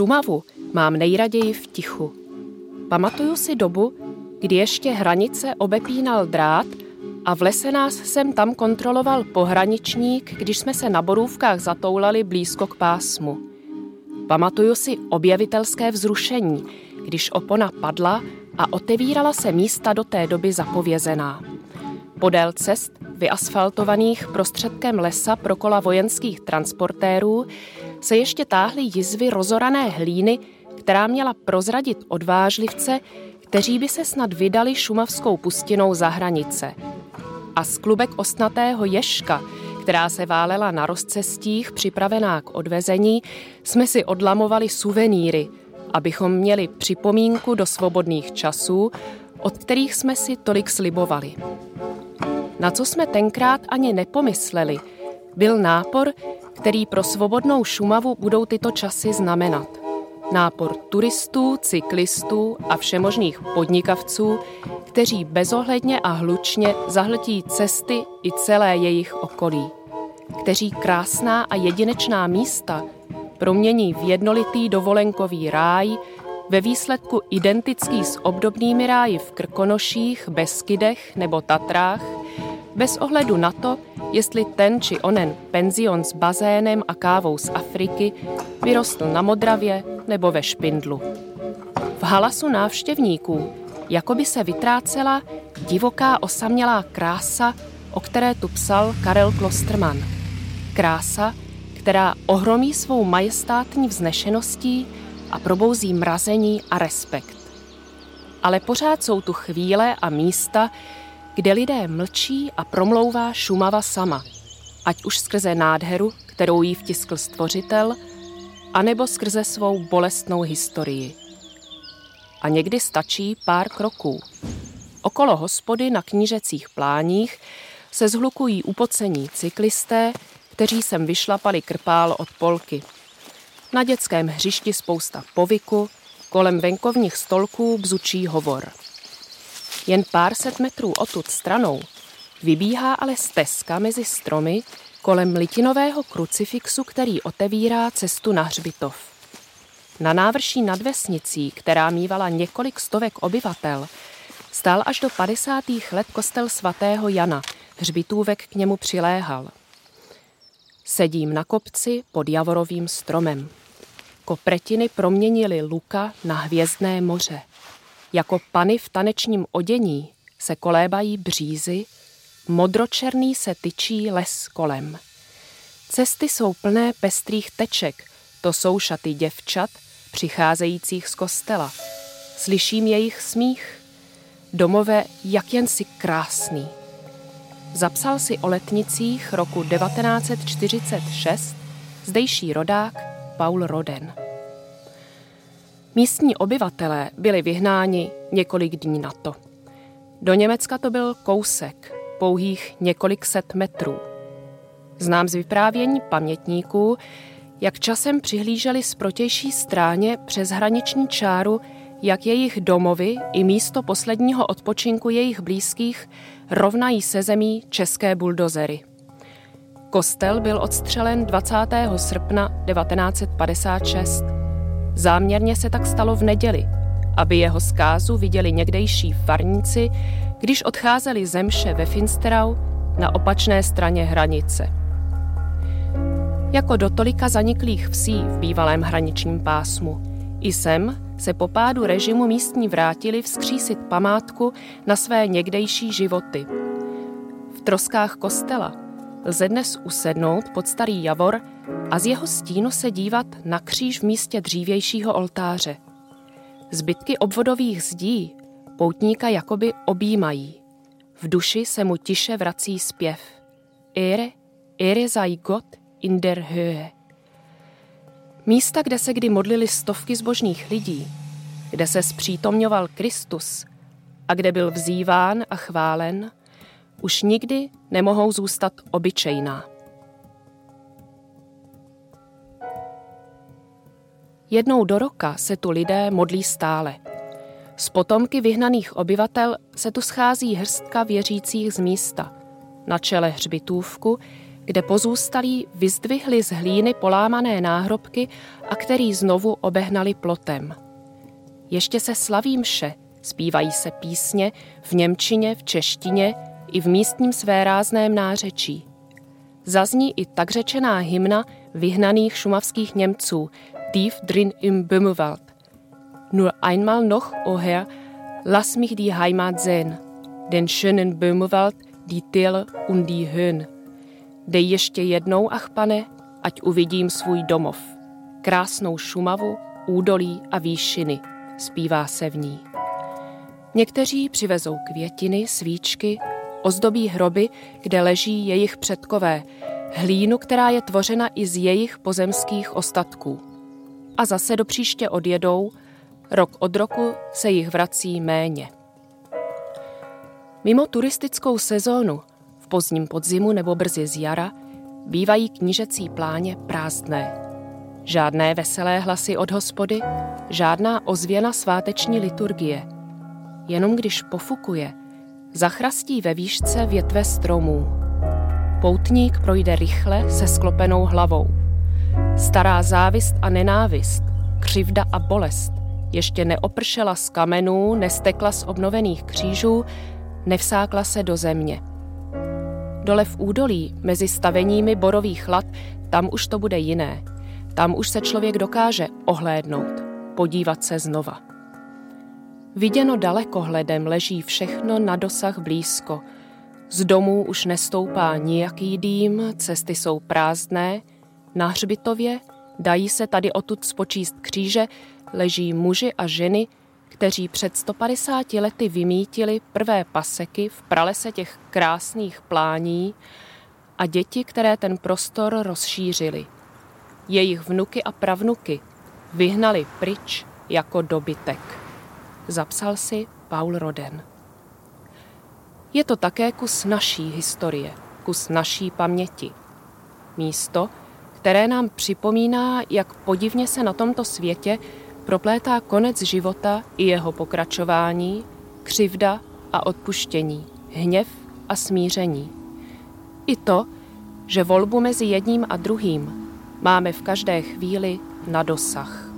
Šumavu mám nejraději v tichu. Pamatuju si dobu, kdy ještě hranice obepínal drát a v lese nás sem tam kontroloval pohraničník, když jsme se na borůvkách zatoulali blízko k pásmu. Pamatuju si objevitelské vzrušení, když opona padla a otevírala se místa do té doby zapovězená. Podél cest, vyasfaltovaných prostředkem lesa pro kola vojenských transportérů, se ještě táhly jizvy rozorané hlíny, která měla prozradit odvážlivce, kteří by se snad vydali šumavskou pustinou za hranice. A sklubek osnatého ješka, která se válela na rozcestích, připravená k odvezení, jsme si odlamovali suvenýry, abychom měli připomínku do svobodných časů, od kterých jsme si tolik slibovali. Na co jsme tenkrát ani nepomysleli, byl nápor, který pro svobodnou Šumavu budou tyto časy znamenat. Nápor turistů, cyklistů a všemožných podnikavců, kteří bezohledně a hlučně zahltí cesty i celé jejich okolí, kteří krásná a jedinečná místa promění v jednolitý dovolenkový ráj, ve výsledku identický s obdobnými ráji v Krkonoších, Beskydech nebo Tatrách, bez ohledu na to, jestli ten či onen penzion s bazénem a kávou z Afriky vyrostl na Modravě nebo ve Špindlu. V halasu návštěvníků jako by se vytrácela divoká osamělá krása, o které tu psal Karel Klosterman. Krása, která ohromí svou majestátní vznešeností a probouzí mrazení a respekt. Ale pořád jsou tu chvíle a místa, kde lidé mlčí a promlouvá Šumava sama, ať už skrze nádheru, kterou jí vtiskl stvořitel, anebo skrze svou bolestnou historii. A někdy stačí pár kroků. Okolo hospody na knížecích pláních se zhlukují upocení cyklisté, kteří sem vyšlapali krpál od polky. Na dětském hřišti spousta povyku, kolem venkovních stolků bzučí hovor. Jen pár set metrů odtud stranou vybíhá ale stezka mezi stromy kolem litinového krucifixu, který otevírá cestu na hřbitov. Na návrší nad vesnicí, která mývala několik stovek obyvatel, stál až do 50. let kostel svatého Jana, hřbitůvek k němu přiléhal. Sedím na kopci pod javorovým stromem. Kopretiny proměnily luka na hvězdné moře. Jako pany v tanečním odění se kolébají břízy, modročerný se tyčí les kolem. Cesty jsou plné pestrých teček, to jsou šaty děvčat, přicházejících z kostela. Slyším jejich smích. Domové, jak jen si krásný. Zapsal si o letnicích roku 1946 zdejší rodák Paul Roden. Místní obyvatelé byli vyhnáni několik dní na to. Do Německa to byl kousek, pouhých několik set metrů. Znám z vyprávění pamětníků, jak časem přihlíželi z protější stráně přes hraniční čáru, jak jejich domovy i místo posledního odpočinku jejich blízkých rovnají se zemí české buldozery. Kostel byl odstřelen 20. srpna 1956. Záměrně se tak stalo v neděli, aby jeho zkázu viděli někdejší farníci, když odcházeli zemše ve Finsterau na opačné straně hranice. Jako do tolika zaniklých vsí v bývalém hraničním pásmu, i sem se po pádu režimu místní vrátili vzkřísit památku na své někdejší životy. V troskách kostela lze dnes usednout pod starý javor a z jeho stínu se dívat na kříž v místě dřívějšího oltáře. Zbytky obvodových zdí poutníka jakoby objímají. V duši se mu tiše vrací zpěv. Ere, ere sei Gott in der Höhe. Místa, kde se kdy modlili stovky zbožných lidí, kde se zpřítomňoval Kristus a kde byl vzýván a chválen, už nikdy nemohou zůstat obyčejná. Jednou do roka se tu lidé modlí stále. Z potomky vyhnaných obyvatel se tu schází hrstka věřících z místa. Na čele hřbitůvku kde pozůstalí vyzdvihli z hlíny polámané náhrobky a který znovu obehnali plotem. Ještě se slaví mše, zpívají se písně v němčině, v češtině i v místním své rázném nářečí. Zazní i tak řečená hymna vyhnaných šumavských Němců Tief drin im Böhmewald. Nur einmal noch, o oh Herr, lass mich die Heimat sehen, den schönen Böhmewald, die Täler und die Höhen. Dej ještě jednou, ach pane, ať uvidím svůj domov. Krásnou Šumavu, údolí a výšiny, zpívá se v ní. Někteří přivezou květiny, svíčky, ozdobí hroby, kde leží jejich předkové, hlínu, která je tvořena i z jejich pozemských ostatků. A zase do příště odjedou, rok od roku se jich vrací méně. Mimo turistickou sezónu pozdním podzimu nebo brzy z jara bývají knížecí pláně prázdné. Žádné veselé hlasy od hospody, žádná ozvěna sváteční liturgie. Jenom když pofukuje, zachrastí ve výšce větve stromů. Poutník projde rychle se sklopenou hlavou. Stará závist a nenávist, křivda a bolest ještě neopršela z kamenů, nestekla z obnovených křížů, nevsákla se do země. Dole v údolí, mezi staveními borových lat, tam už to bude jiné. Tam už se člověk dokáže ohlédnout, podívat se znova. Viděno dalekohledem leží všechno na dosah blízko. Z domů už nestoupá nijaký dým, cesty jsou prázdné. Na hřbitově dají se tady odtud spočíst kříže, leží muži a ženy, kteří před 150 lety vymítili prvé paseky v pralese těch krásných plání a děti, které ten prostor rozšířili. Jejich vnuky a pravnuky vyhnali pryč jako dobytek. Zapsal si Paul Roden. Je to také kus naší historie, kus naší paměti. Místo, které nám připomíná, jak podivně se na tomto světě proplétá konec života i jeho pokračování, křivda a odpuštění, hněv a smíření. I to, že volbu mezi jedním a druhým máme v každé chvíli na dosah.